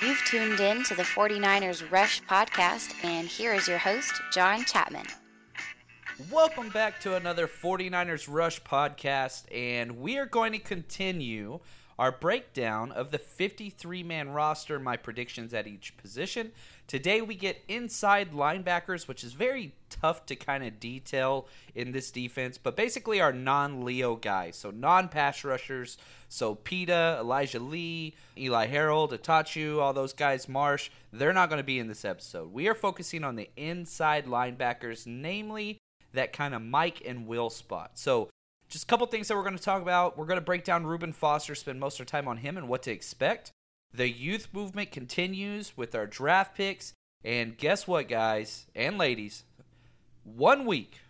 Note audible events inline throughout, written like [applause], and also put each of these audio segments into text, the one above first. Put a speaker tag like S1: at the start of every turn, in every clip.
S1: You've tuned in to the 49ers Rush podcast, and here is your host, John Chapman.
S2: Welcome back to another 49ers Rush podcast, and we are going to continue our breakdown of the 53 man roster, my predictions at each position. Today we get inside linebackers, which is very tough to kind of detail in this defense, but basically our non Leo guys, so non pass rushers. So Pita, Elijah Lee, Eli Harold, Attaochu, all those guys, Marsh, they're not going to be in this episode. We are focusing on the inside linebackers, namely that kind of Mike and Will spot. So just a couple things that we're going to talk about. We're going to break down Reuben Foster, spend most of our time on him and what to expect. The youth movement continues with our draft picks. And guess what, guys and ladies? One week.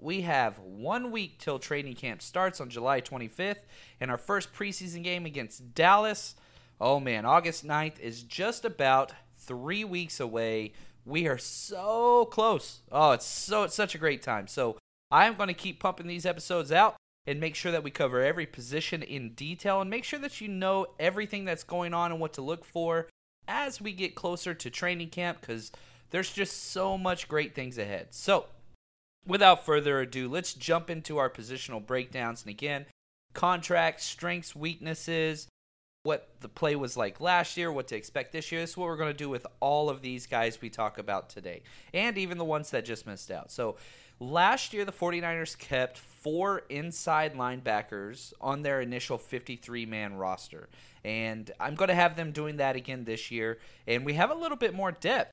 S2: We have one week till training camp starts on July 25th. And our first preseason game against Dallas. Oh man, August 9th is just about three weeks away. We are so close. Oh, it's so it's such a great time. So I'm going to keep pumping these episodes out and make sure that we cover every position in detail and make sure that you know everything that's going on and what to look for as we get closer to training camp because there's just so much great things ahead. So, without further ado, let's jump into our positional breakdowns. And again, contracts, strengths, weaknesses, what the play was like last year, what to expect this year. This is what we're going to do with all of these guys we talk about today, and even the ones that just missed out. So, last year, the 49ers kept four inside linebackers on their initial 53 man roster. And I'm going to have them doing that again this year. And we have a little bit more depth.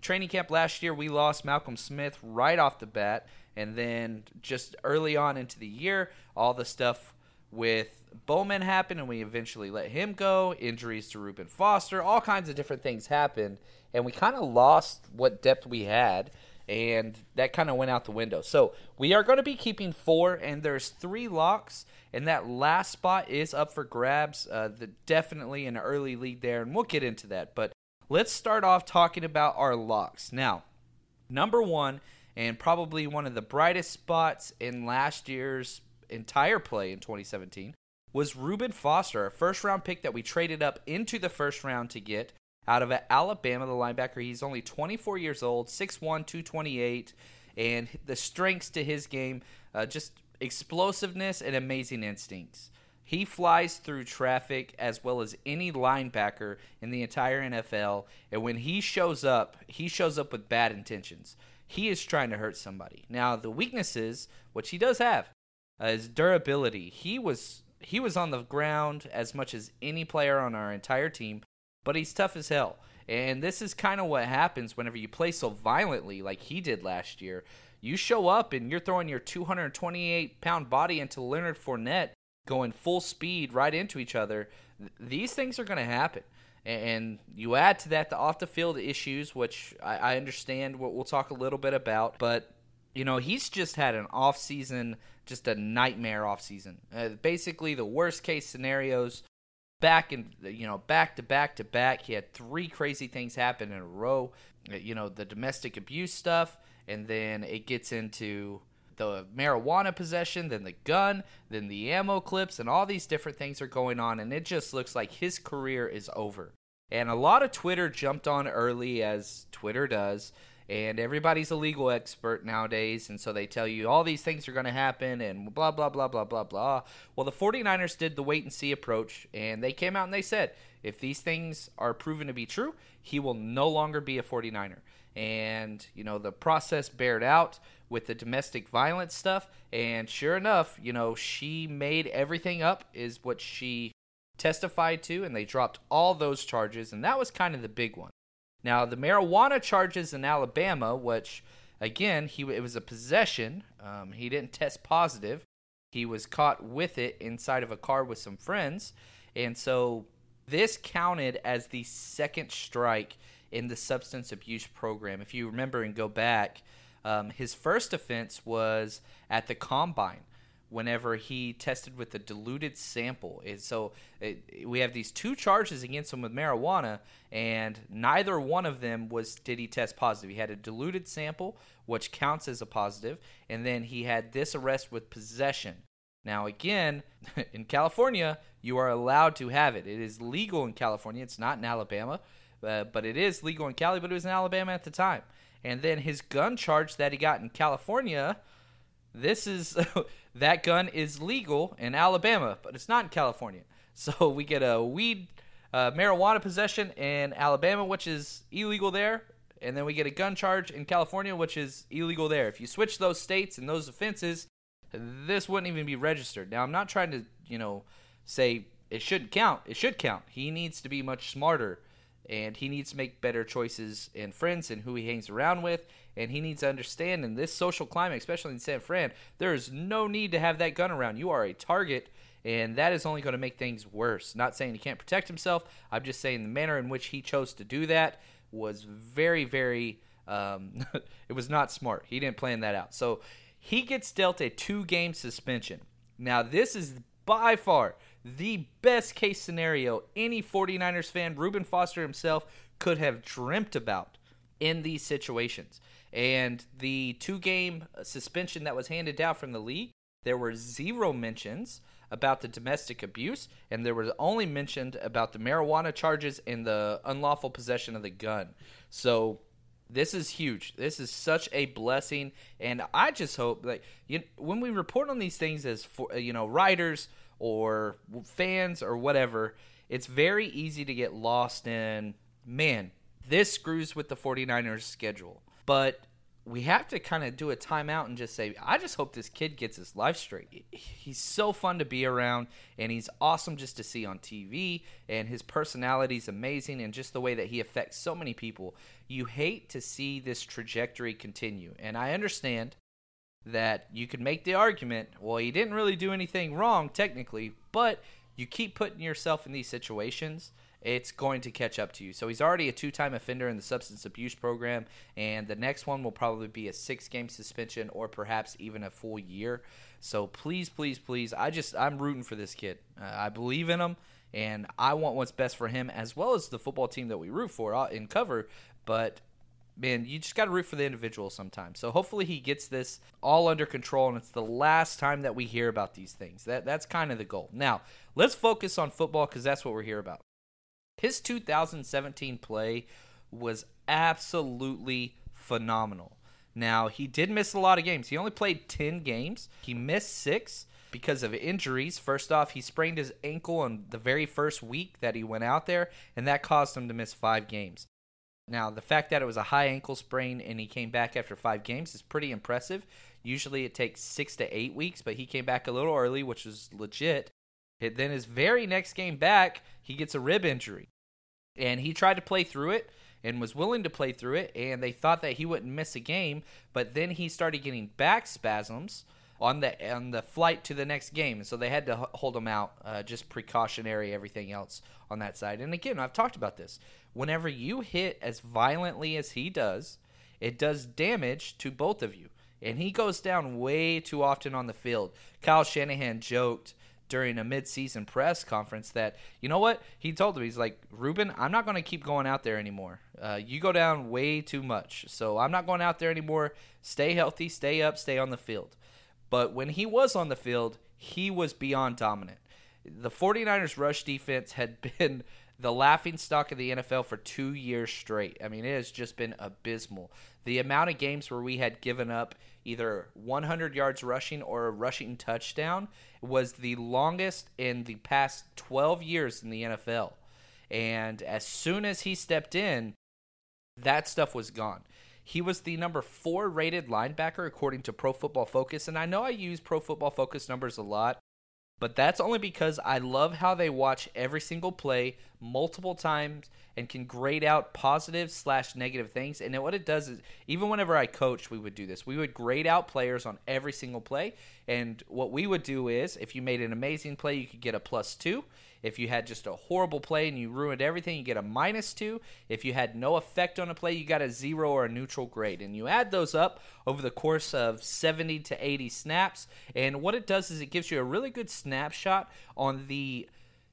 S2: Training camp last year, we lost Malcolm Smith right off the bat. And then just early on into the year, all the stuff with Bowman happened, and we eventually let him go. Injuries to Reuben Foster, all kinds of different things happened. And we kind of lost what depth we had and that kind of went out the window. So we are going to be keeping four, and there's three locks, and that last spot is up for grabs. Uh, the, definitely an early lead there, and we'll get into that. But let's start off talking about our locks. Now, number one, and probably one of the brightest spots in last year's entire play in 2017 was Reuben Foster, a first round pick that we traded up into the first round to get out of Alabama, the linebacker. He's only 24 years old, 6'1, 228, and the strengths to his game uh, just explosiveness and amazing instincts. He flies through traffic as well as any linebacker in the entire NFL. And when he shows up, he shows up with bad intentions. He is trying to hurt somebody. Now, the weaknesses, which he does have, uh, is durability. He was he was on the ground as much as any player on our entire team but he's tough as hell. And this is kind of what happens whenever you play so violently like he did last year. You show up and you're throwing your 228 pound body into Leonard Fournette going full speed right into each other. These things are going to happen. And you add to that the off the field issues, which I, understand what we'll talk a little bit about. But, you know, he's just had an off season just a nightmare off season. Uh, basically, the worst case scenarios back and you know back to back to back. He had three crazy things happen in a row. Uh, you know the domestic abuse stuff, and then it gets into the marijuana possession, then the gun, then the ammo clips, and all these different things are going on, and it just looks like his career is over. And a lot of Twitter jumped on early, as Twitter does, and everybody's a legal expert nowadays and so they tell you all these things are going to happen and blah blah blah blah blah blah. Well the 49ers did the wait and see approach and they came out and they said if these things are proven to be true he will no longer be a 49er and you know the process bared out with the domestic violence stuff and sure enough you know she made everything up is what she testified to and they dropped all those charges and that was kind of the big one now, the marijuana charges in Alabama, which again, he it was a possession. Um, he didn't test positive. He was caught with it inside of a car with some friends, and so this counted as the second strike in the substance abuse program. If you remember and go back, um, his first offense was at the combine whenever he tested with a diluted sample. And so it, we have these two charges against him with marijuana, and neither one of them was did he test positive. He had a diluted sample, which counts as a positive, and then he had this arrest with possession. Now, again, [laughs] in California, you are allowed to have it. It is legal in California. It's not in Alabama, uh, but it is legal in Cali, but it was in Alabama at the time. And then his gun charge that he got in California this is [laughs] that gun is legal in Alabama, but it's not in California. [laughs] So we get a weed uh, marijuana possession in Alabama, which is illegal there, and then we get a gun charge in California, which is illegal there. If you switch those states and those offenses, this wouldn't even be registered. Now, I'm not trying to, you know, say it shouldn't count. It should count. He needs to be much smarter and he needs to make better choices in friends and who he hangs around with and he needs to understand in this social climate especially in san fran there is no need to have that gun around. You are a target and that is only going to make things worse. Not saying he can't protect himself i'm just saying the manner in which he chose to do that was very very um, [laughs] it was not smart. He didn't plan that out. So he gets dealt a two game suspension. Now this is by far the best case scenario any 49ers fan, Reuben Foster himself, could have dreamt about in these situations. And the two game uh, suspension that was handed down from the league, there were zero mentions about the domestic abuse, and there was only mentioned about the marijuana charges and the unlawful possession of the gun. So this is huge. This is such a blessing, and I just hope that you, when we report on these things as for, uh, you know writers or fans or whatever, it's very easy to get lost in, man, this screws with the 49ers schedule. But we have to kind of do a timeout and just say, I just hope this kid gets his life straight. He's so fun to be around, and he's awesome just to see on TV, and his personality is amazing, and just the way that he affects so many people. You hate to see this trajectory continue, and I understand that you could make the argument, well, he didn't really do anything wrong technically, but you keep putting yourself in these situations, it's going to catch up to you. So he's already a two-time offender in the substance abuse program, and the next one will probably be a six-game suspension or perhaps even a full year. So please, please, please, I just I'm rooting for this kid. Uh, I believe in him, and I want what's best for him as well as the football team that we root for uh, in cover. But man, you just got to root for the individual sometimes. So hopefully he gets this all under control, and it's the last time that we hear about these things. That that's kind of the goal. Now let's focus on football because that's what we're here about. His 2017 play was absolutely phenomenal. Now he did miss a lot of games. He only played 10 games. He missed six because of injuries. First off, he sprained his ankle on the very first week that he went out there, and that caused him to miss five games. Now, the fact that it was a high ankle sprain and he came back after five games is pretty impressive. Usually it takes six to eight weeks, but he came back a little early, which was legit. It, then his very next game back, he gets a rib injury. And he tried to play through it and was willing to play through it, and they thought that he wouldn't miss a game, but then he started getting back spasms on the on the flight to the next game, so they had to hold him out, uh, just precautionary, everything else on that side. And again, I've talked about this whenever you hit as violently as he does, it does damage to both of you. and he goes down way too often on the field. Kyle Shanahan joked during a midseason press conference that you know what he told him he's like Reuben I'm not going to keep going out there anymore. Uh, you go down way too much, so I'm not going out there anymore. Stay healthy, stay up, stay on the field. But when he was on the field, he was beyond dominant. The 49ers rush defense had [laughs] been the laughing stock of the NFL for two years straight. I mean, it has just been abysmal. The amount of games where we had given up either 100 yards rushing or a rushing touchdown was the longest in the past 12 years in the NFL. And as soon as he stepped in, that stuff was gone. He was the number four rated linebacker according to Pro Football Focus. And I know I use Pro Football Focus numbers a lot, but that's only because I love how they watch every single play multiple times and can grade out positive slash negative things. And what it does is, even whenever I coached, we would do this. We would grade out players on every single play. And what we would do is, if you made an amazing play, you could get a plus two. If you had just a horrible play and you ruined everything, you get a minus two. If you had no effect on a play, you got a zero or a neutral grade. And you add those up over the course of 70 to 80 snaps. And what it does is it gives you a really good snapshot on the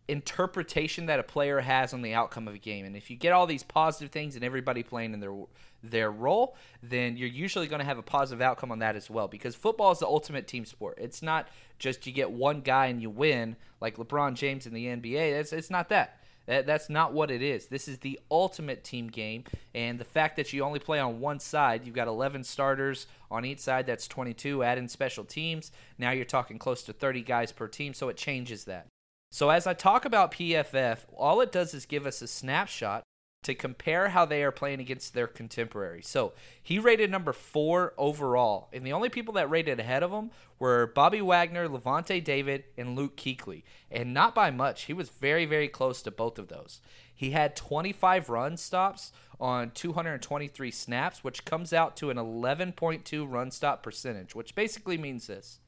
S2: interpretation that a player has on the outcome of a game. And if you get all these positive things and everybody playing in their their role, then you're usually going to have a positive outcome on that as well. Because football is the ultimate team sport. It's not just you get one guy and you win like LeBron James in the NBA. It's it's not that. That, that's not what it is. This is the ultimate team game, and the fact that you only play on one side, you've got 11 starters on each side. That's 22. Add in special teams. Now you're talking close to 30 guys per team, so it changes that. So as I talk about PFF, all it does is give us a snapshot to compare how they are playing against their contemporaries. So he rated number four overall, and the only people that rated ahead of him were Bobby Wagner, Lavonte David, and Luke Kuechly, and not by much. He was very, very close to both of those. He had 25 run stops on 223 snaps, which comes out to an 11.2 run stop percentage, which basically means this.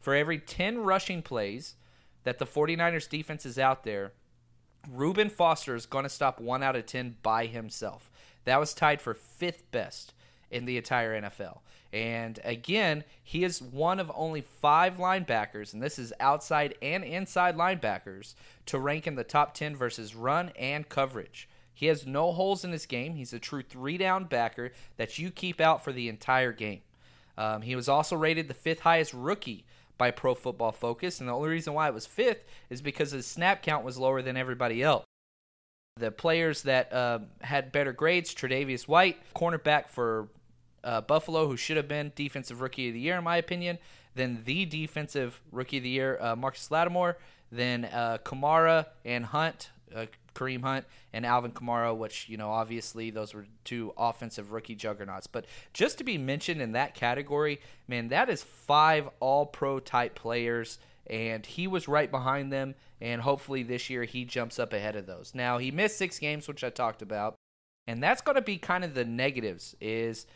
S2: For every 10 rushing plays, that the 49ers defense is out there, Reuben Foster is going to stop 1 out of 10 by himself. That was tied for fifth best in the entire NFL. And again, he is one of only five linebackers, and this is outside and inside linebackers, to rank in the top 10 versus run and coverage. He has no holes in his game. He's a true three down backer that you keep out for the entire game. Um, he was also rated the fifth highest rookie by Pro Football Focus, and the only reason why it was fifth is because his snap count was lower than everybody else. The players that uh, had better grades, Tre'Davious White, cornerback for uh, Buffalo, who should have been Defensive Rookie of the Year, in my opinion. Then the Defensive Rookie of the Year, uh, Marcus Lattimore. Then uh, Kamara and Hunt, uh, Kareem Hunt and Alvin Kamara, which, you know, obviously those were two offensive rookie juggernauts. But just to be mentioned in that category, man, that is five all pro type players. And he was right behind them. And hopefully this year he jumps up ahead of those. Now, he missed six games, which I talked about. And that's going to be kind of the negatives is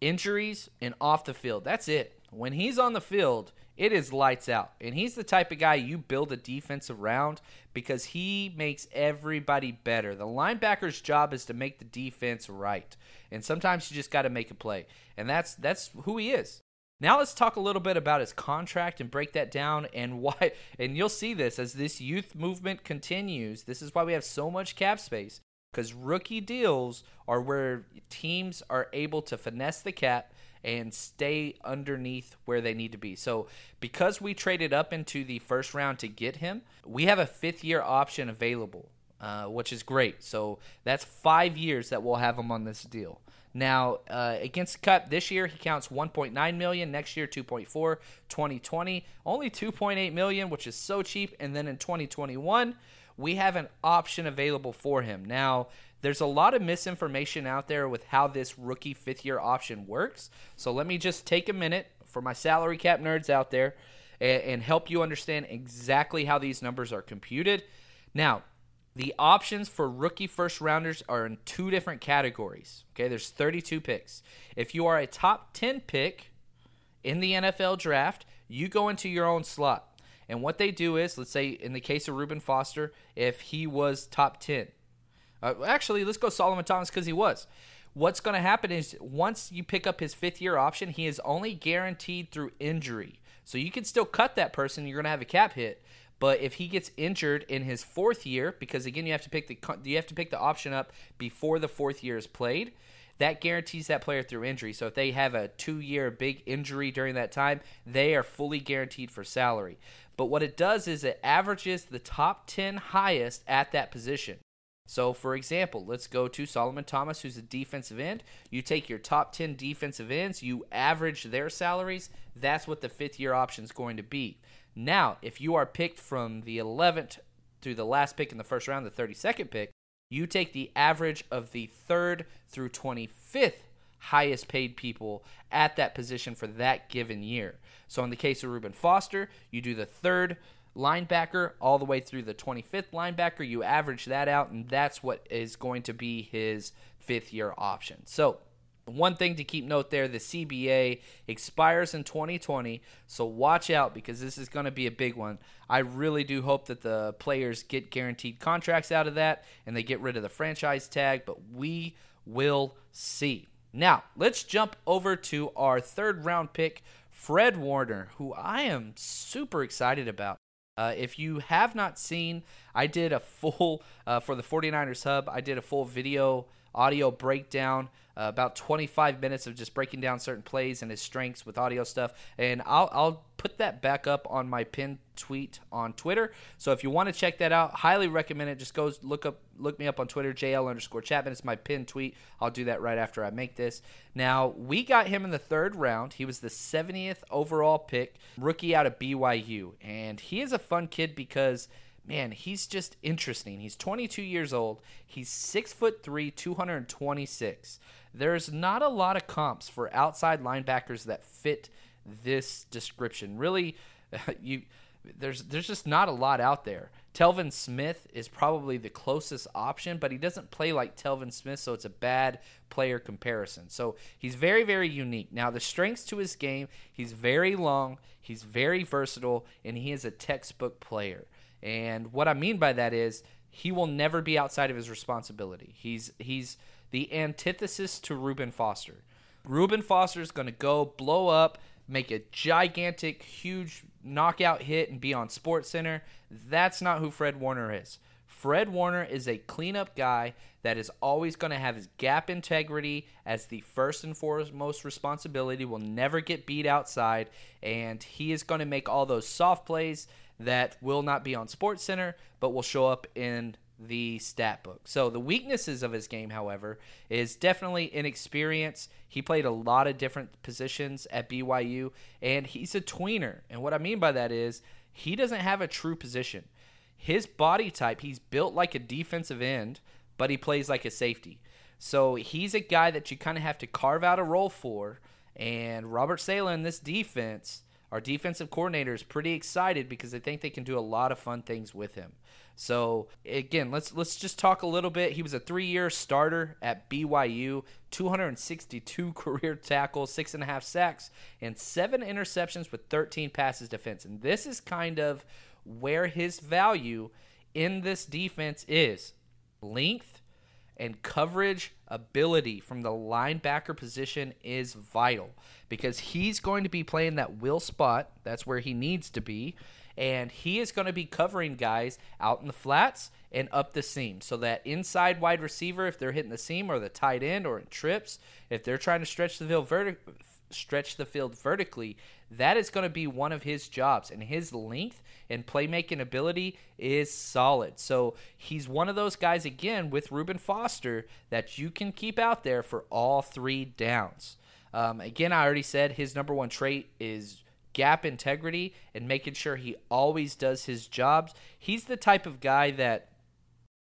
S2: injuries and off the field. That's it. When he's on the field, it is lights out. And he's the type of guy you build a defense around because he makes everybody better. The linebacker's job is to make the defense right. And sometimes you just got to make a play. And that's that's who he is. Now let's talk a little bit about his contract and break that down and [laughs] why and you'll see this as this youth movement continues. This is why we have so much cap space because rookie deals are where teams are able to finesse the cap and stay underneath where they need to be. So, because we traded up into the first round to get him, we have a fifth year option available, uh, which is great. So, that's five years that we'll have him on this deal. Now, uh, against cut this year, he counts 1.9 million. Next year, 2.4. 2020, only 2.8 million, which is so cheap. And then in 2021, we have an option available for him. Now, there's a lot of misinformation out there with how this rookie fifth year option works. So let me just take a minute for my salary cap nerds out there and, and help you understand exactly how these numbers are computed. Now, the options for rookie first rounders are in two different categories. Okay, there's 32 picks. If you are a top 10 pick in the NFL draft, you go into your own slot. And what they do is, let's say in the case of Reuben Foster, if he was top 10, uh, actually, let's go Solomon Thomas because he was. what's going to happen is once you pick up his fifth year option, he is only guaranteed through injury. So you can still cut that person. You're going to have a cap hit. But if he gets injured in his fourth year, because again you have to pick the you have to pick the option up before the fourth year is played, that guarantees that player through injury. So if they have a two year big injury during that time, they are fully guaranteed for salary. But what it does is it averages the top 10 highest at that position. So, for example, let's go to Solomon Thomas, who's a defensive end. You take your top 10 defensive ends, you average their salaries. That's what the fifth year option is going to be. Now, if you are picked from the 11th through the last pick in the first round, the 32nd pick, you take the average of the 3rd through 25th highest paid people at that position for that given year. So in the case of Reuben Foster, you do the third linebacker all the way through the 25th linebacker. You average that out, and that's what is going to be his fifth year option. So one thing to keep note there the CBA expires in 2020, so watch out because this is going to be a big one. I really do hope that the players get guaranteed contracts out of that and they get rid of the franchise tag, but we will see. Now, let's jump over to our third round pick, Fred Warner, who I am super excited about. Uh, if you have not seen, I did a full, uh, for the 49ers Hub, I did a full video audio breakdown uh, about 25 minutes of just breaking down certain plays and his strengths with audio stuff. And I'll, I'll put that back up on my pinned tweet on Twitter. So if you want to check that out, highly recommend it. Just go look up, look me up on Twitter, JL underscore Chapman. It's my pinned tweet. I'll do that right after I make this. Now we got him in the third round. He was the 70th overall pick, rookie out of BYU, and he is a fun kid because man, he's just interesting. He's 22 years old. He's six foot three, 226. There's not a lot of comps for outside linebackers that fit this description. Really, [laughs] you there's there's just not a lot out there. Telvin Smith is probably the closest option, but he doesn't play like Telvin Smith, so it's a bad player comparison. So he's very, very unique. Now, the strengths to his game, he's very long, he's very versatile, and he is a textbook player. And what I mean by that is he will never be outside of his responsibility. He's he's the antithesis to Reuben Foster. Reuben Foster is going to go blow up, make a gigantic, huge knockout hit, and be on Sports Center. That's not who Fred Warner is. Fred Warner is a cleanup guy that is always going to have his gap integrity as the first and foremost responsibility, will never get beat outside, and he is going to make all those soft plays that will not be on Sports Center, but will show up in the stat book. So the weaknesses of his game, however, is definitely inexperience. He played a lot of different positions at BYU, and he's a tweener. And what I mean by that is he doesn't have a true position. His body type, he's built like a defensive end, but he plays like a safety. So he's a guy that you kind of have to carve out a role for. And Robert Saleh in this defense our defensive coordinator is pretty excited because they think they can do a lot of fun things with him. So again, let's let's just talk a little bit. He was a three-year starter at BYU, 262 [laughs] career tackles, six and a half sacks, and seven interceptions with 13 passes defense. And this is kind of where his value in this defense is: length and coverage ability from the linebacker position is vital because he's going to be playing that will spot. That's where he needs to be. And he is going to be covering guys out in the flats and up the seam. So that inside wide receiver, if they're hitting the seam or the tight end or in trips, if they're trying to stretch the field verti- stretch the field vertically, that is going to be one of his jobs. And his length and playmaking ability is solid. So he's one of those guys, again, with Reuben Foster, that you can keep out there for all three downs. Um, again, I already said his number one trait is gap integrity and making sure he always does his jobs. He's the type of guy that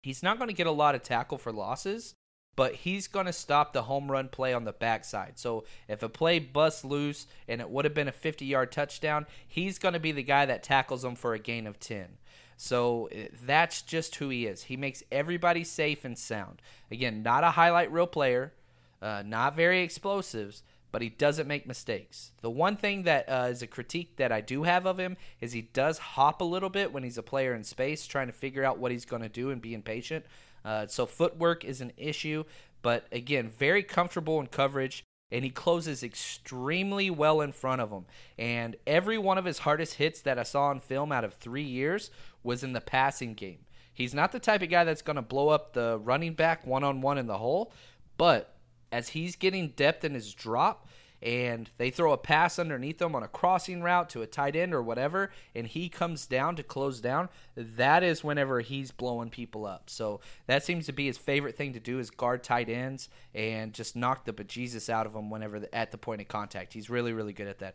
S2: he's not going to get a lot of tackle for losses, but he's going to stop the home run play on the backside. So if a play busts loose and it would have been a 50 yard touchdown, he's going to be the guy that tackles him for a gain of 10. So eh, that's just who he is. He makes everybody safe and sound. Again, not a highlight reel player, uh, not very explosives, but he doesn't make mistakes. The one thing that uh, is a critique that I do have of him is he does hop a little bit when he's a player in space, trying to figure out what he's going to do and being patient. Uh, so footwork is an issue, But again, very comfortable in coverage, and he closes extremely well in front of him. And every one of his hardest hits that I saw on film out of three years was in the passing game. He's not the type of guy that's going to blow up the running back one on one in the hole, but as he's getting depth in his drop, and they throw a pass underneath him on a crossing route to a tight end or whatever, and he comes down to close down, that is whenever he's blowing people up. So that seems to be his favorite thing to do is guard tight ends and just knock the bejesus out of them whenever the, at the point of contact. He's really, really good at that.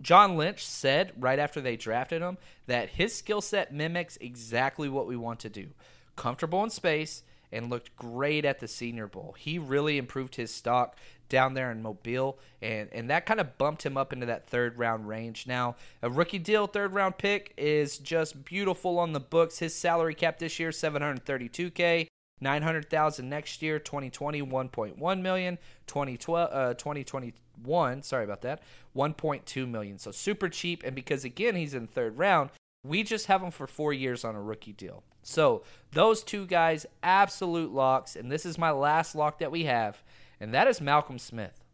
S2: John Lynch said right after they drafted him that his skill set mimics exactly what we want to do. Comfortable in space and looked great at the Senior Bowl. He really improved his stock down there in Mobile, and, and that kind of bumped him up into that third round range. Now, a rookie deal third round pick is just beautiful on the books. His salary cap this year, 732K. 900,000 next year, 2020 1.1 million, 2012 uh, 2021, sorry about that, 1.2 million. So super cheap and because again he's in third round, we just have him for 4 years on a rookie deal. So, those two guys absolute locks and this is my last lock that we have and that is Malcolm Smith.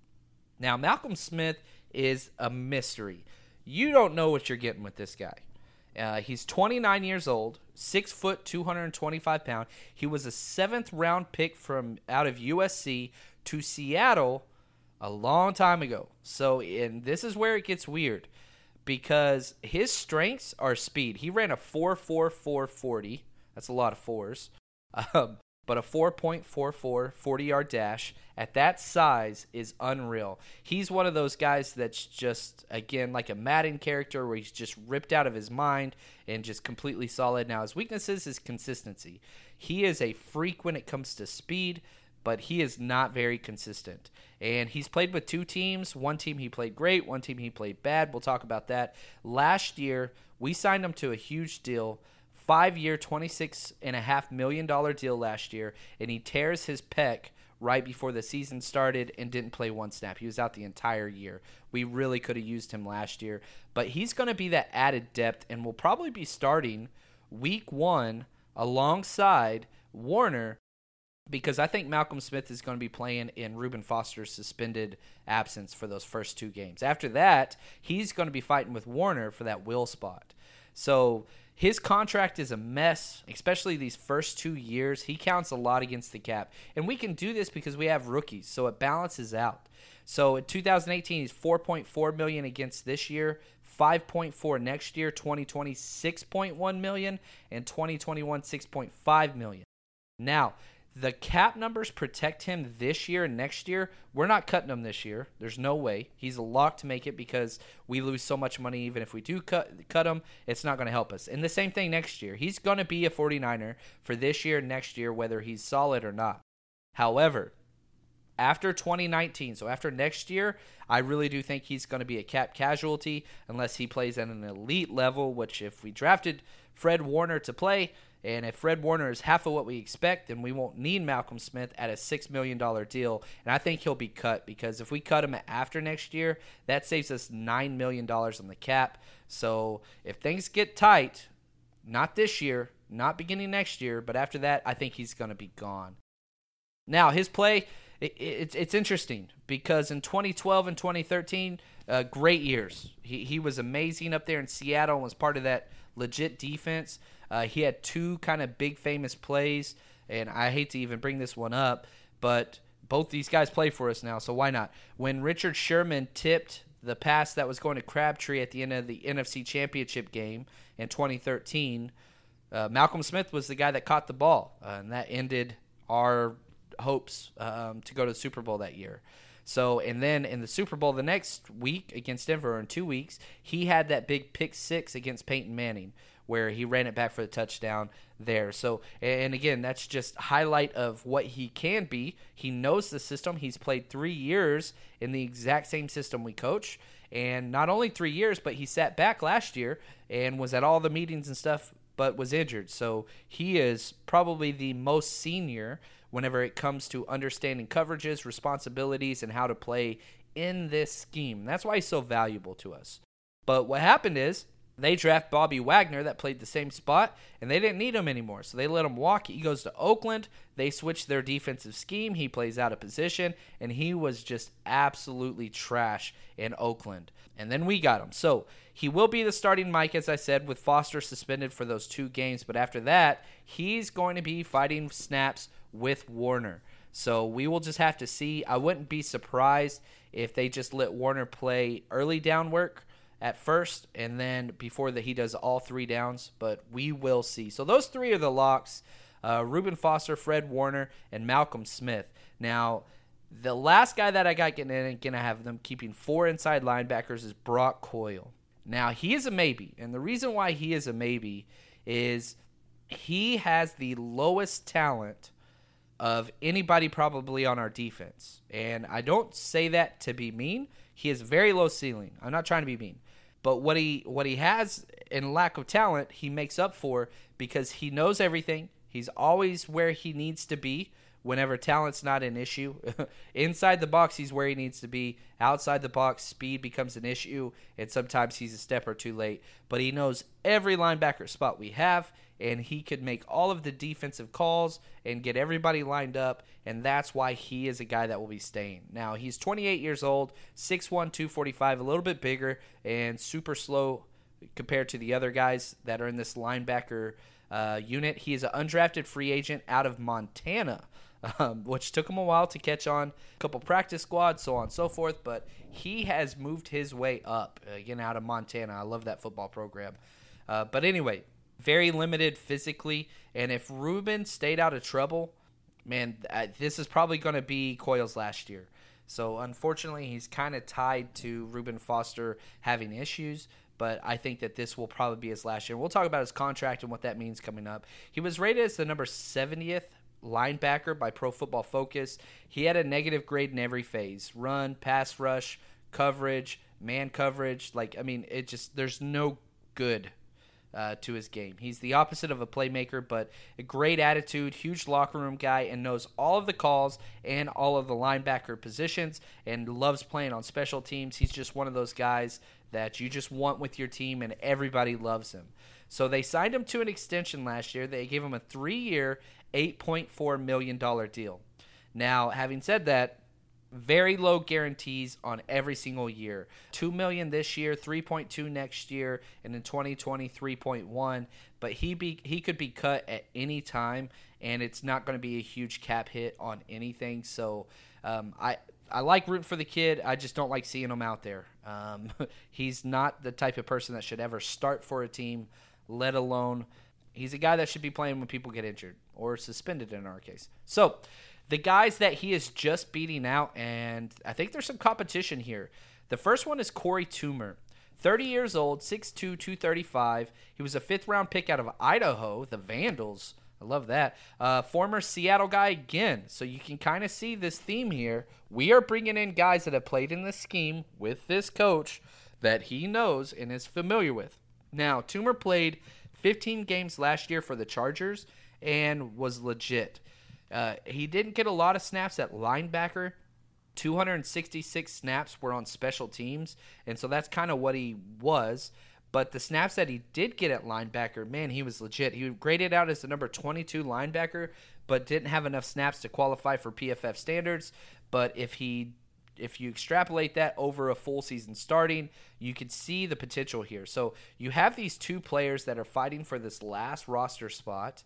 S2: Now, Malcolm Smith is a mystery. You don't know what you're getting with this guy. Uh, he's 29 years old, six foot, 225 pound. He was a seventh round pick from out of USC to Seattle a long time ago. So, and this is where it gets weird because his strengths are speed. He ran a 4.4440. That's a lot of fours. [laughs] Um, but a 4.44 40 yard dash at that size is unreal. He's one of those guys that's just, again, like a Madden character where he's just ripped out of his mind and just completely solid. Now, his weaknesses is consistency. He is a freak when it comes to speed, but he is not very consistent. And he's played with two teams. One team he played great, one team he played bad. We'll talk about that. Last year, we signed him to a huge deal five year, $26.5 million deal last year, and he tears his pec right before the season started and didn't play one snap. He was out the entire year. We really could have used him last year, but he's going to be that added depth and will probably be starting week one alongside Warner because I think Malcolm Smith is going to be playing in Reuben Foster's suspended absence for those first two games. After that, he's going to be fighting with Warner for that will spot. So his contract is a mess, especially these first two years. He counts a lot against the cap. And we can do this because we have rookies, so it balances out. So in 2018, he's 4.4 million against this year, 5.4 next year, 2020 6.1 million, and 2021 6.5 million. Now, the cap numbers protect him this year and next year. We're not cutting him this year. There's no way. He's a lock to make it because we lose so much money even if we do cut cut him, it's not going to help us. And the same thing next year. He's going to be a 49er for this year and next year whether he's solid or not. However, after 2019, so after next year, I really do think he's going to be a cap casualty unless he plays at an elite level, which if we drafted Fred Warner to play, and if Fred Warner is half of what we expect, then we won't need Malcolm Smith at a $6 million deal. And I think he'll be cut because if we cut him after next year, that saves us $9 million on the cap. So if things get tight, not this year, not beginning next year, but after that, I think he's going to be gone. Now, his play, it, it's, it's interesting because in 2012 and 2013, uh, great years. He, he was amazing up there in Seattle and was part of that legit defense. Uh, he had two kind of big famous plays, and I hate to even bring this one up, but both these guys play for us now, so why not? When Richard Sherman tipped the pass that was going to Crabtree at the end of the NFC Championship game in 2013, uh, Malcolm Smith was the guy that caught the ball, uh, and that ended our hopes um, to go to the Super Bowl that year. So, and then in the Super Bowl the next week against Denver, in two weeks, he had that big pick six against Peyton Manning where he ran it back for the touchdown there. So, and again, that's just highlight of what he can be. He knows the system. He's played three years in the exact same system we coach, and not only three years, but he sat back last year and was at all the meetings and stuff, but was injured. So he is probably the most senior whenever it comes to understanding coverages, responsibilities, and how to play in this scheme. That's why he's so valuable to us. But what happened is they draft Bobby Wagner that played the same spot, and they didn't need him anymore. So they let him walk. He goes to Oakland. They switch their defensive scheme. He plays out of position, and he was just absolutely trash in Oakland. And then we got him. So he will be the starting Mike, as I said, with Foster suspended for those two games. But after that, he's going to be fighting snaps with Warner. So we will just have to see. I wouldn't be surprised if they just let Warner play early down work at first, and then before that he does all three downs. But we will see. So those three are the locks: uh, Reuben Foster, Fred Warner, and Malcolm Smith. Now, the last guy that I got getting in and gonna have them keeping four inside linebackers is Brock Coyle. Now he is a maybe, and the reason why he is a maybe is he has the lowest talent of anybody probably on our defense. And I don't say that to be mean. He has very low ceiling. I'm not trying to be mean. But what he what he has in lack of talent, he makes up for because he knows everything. He's always where he needs to be whenever talent's not an issue. [laughs] Inside the box, he's where he needs to be. Outside the box, speed becomes an issue, and sometimes he's a step or two late. But he knows every linebacker spot we have, and he could make all of the defensive calls and get everybody lined up, and that's why he is a guy that will be staying. Now, he's 28 years old, 6'1, 245, a little bit bigger, and super slow compared to the other guys that are in this linebacker uh, unit. He is an undrafted free agent out of Montana [laughs] um, which took him a while to catch on. A couple practice squads, so on and so forth. But he has moved his way up again out of Montana. I love that football program. Uh, but anyway, very limited physically. And if Reuben stayed out of trouble, man, this is probably going to be Coyle's last year. So unfortunately, he's kind of tied to Reuben Foster having issues. But I think that this will probably be his last year. We'll talk about his contract and what that means coming up. He was rated as the number 70th linebacker by Pro Football Focus. He had a negative grade in every phase run, pass rush, coverage, man coverage. Like, I mean, it just, there's no good uh, to his game. He's the opposite of a playmaker, but a great attitude, huge locker room guy, and knows all of the calls and all of the linebacker positions and loves playing on special teams. He's just one of those guys that you just want with your team, and everybody loves him. So they signed him to an extension last year. They gave him a three year, $8.4 million deal. Now, having said that, very low guarantees on every single year. 2 million this year, 3.2 next year, and in 2020 3.1, but he be he could be cut at any time and it's not going to be a huge cap hit on anything. So, um, I I like rooting for the kid. I just don't like seeing him out there. Um, [laughs] he's not the type of person that should ever start for a team, let alone He's a guy that should be playing when people get injured or suspended in our case. So, the guys that he is just beating out, and I think there's some competition here. The first one is Korey Toomer. 30 years old, 6'2, 235. He was a fifth round pick out of Idaho, the Vandals. I love that. Uh, former Seattle guy again. So you can kind of see this theme here. We are bringing in guys that have played in this scheme with this coach that he knows and is familiar with. Now, Toomer played 15 games last year for the Chargers and was legit. Uh, he didn't get a lot of snaps at linebacker. 266 snaps were on special teams, and so that's kind of what he was. But the snaps that he did get at linebacker, man, he was legit. He graded out as the number 22 linebacker, but didn't have enough snaps to qualify for PFF standards. But if he if you extrapolate that over a full season starting, you can see the potential here. So you have these two players that are fighting for this last roster spot,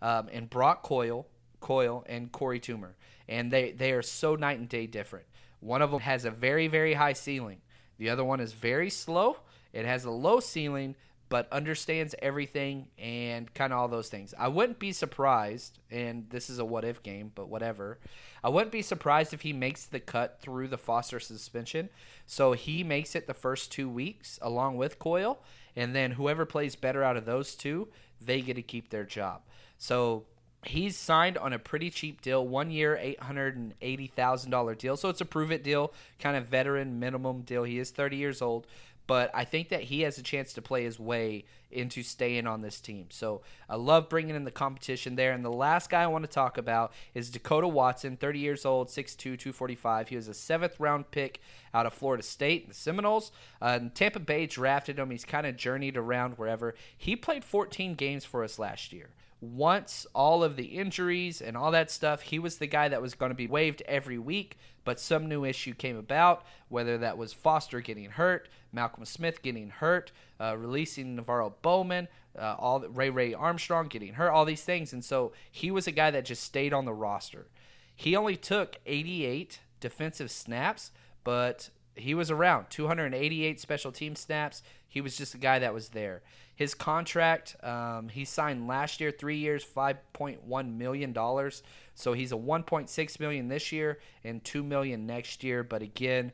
S2: um, and Brock Coyle, Coyle, and Korey Toomer, and they they are so night and day different. One of them has a very very high ceiling. The other one is very slow. It has a low ceiling, but understands everything and kind of all those things. I wouldn't be surprised, and this is a what if game, but whatever. I wouldn't be surprised if he makes the cut through the Foster suspension. So he makes it the first two weeks along with Coyle, and then whoever plays better out of those two, they get to keep their job. So he's signed on a pretty cheap deal, one year, eight hundred and eighty thousand dollar deal. So it's a prove it deal, kind of veteran minimum deal. He is thirty years old, but I think that he has a chance to play his way into staying on this team. So I love bringing in the competition there. And the last guy I want to talk about is Dekoda Watson, 30 years old, 6'2, 245. He was a seventh round pick out of Florida State, the Seminoles. Uh, Tampa Bay drafted him. He's kind of journeyed around wherever. He played 14 games for us last year once all of the injuries and all that stuff, he was the guy that was going to be waived every week, but some new issue came about, whether that was Foster getting hurt, Malcolm Smith getting hurt, uh, releasing NaVorro Bowman, uh, all Ray Ray Armstrong getting hurt, all these things. And so he was a guy that just stayed on the roster. He only took 88 defensive snaps, but he was around 288 special team snaps. He was just a guy that was there. His contract, um, he signed last year, three years, five point one million dollars. So he's a one point six million this year and two million next year. But again,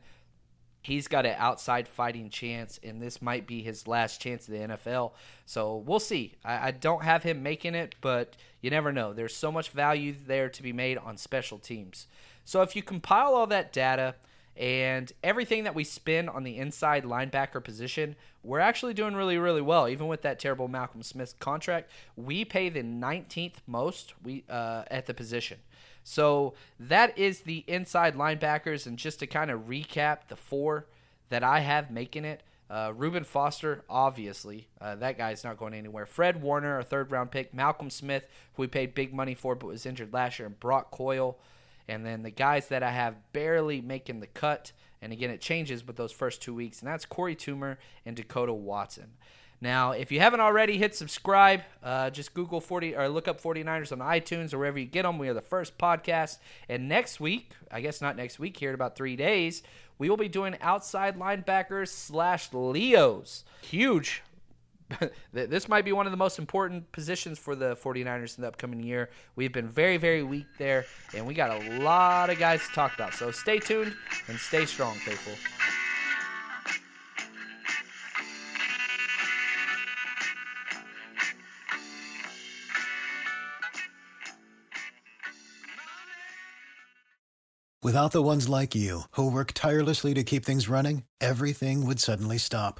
S2: he's got an outside fighting chance, and this might be his last chance at the NFL. So we'll see. I, I, don't have him making it, but you never know. There's so much value there to be made on special teams. So if you compile all that data and everything that we spend on the inside linebacker position, we're actually doing really, really well. Even with that terrible Malcolm Smith contract, we pay the 19th most we uh, at the position. So that is the inside linebackers. And just to kind of recap the four that I have making it. Uh, Reuben Foster, obviously, uh, that guy's not going anywhere. Fred Warner, a third round pick. Malcolm Smith, who we paid big money for but was injured last year. And Brock Coyle. And then the guys that I have barely making the cut, and again, it changes with those first two weeks, and that's Korey Toomer and Dekoda Watson. Now, if you haven't already, hit subscribe. Uh, just Google 40 or look up 49ers on iTunes or wherever you get them. We are the first podcast. And next week, I guess not next week, here in about three days, we will be doing outside linebackers slash Leos. Huge [laughs] this might be one of the most important positions for the 49ers in the upcoming year. We've been very, very weak there, and we got a lot of guys to talk about. So stay tuned and stay strong, faithful.
S3: Without the ones like you, who work tirelessly to keep things running, everything would suddenly stop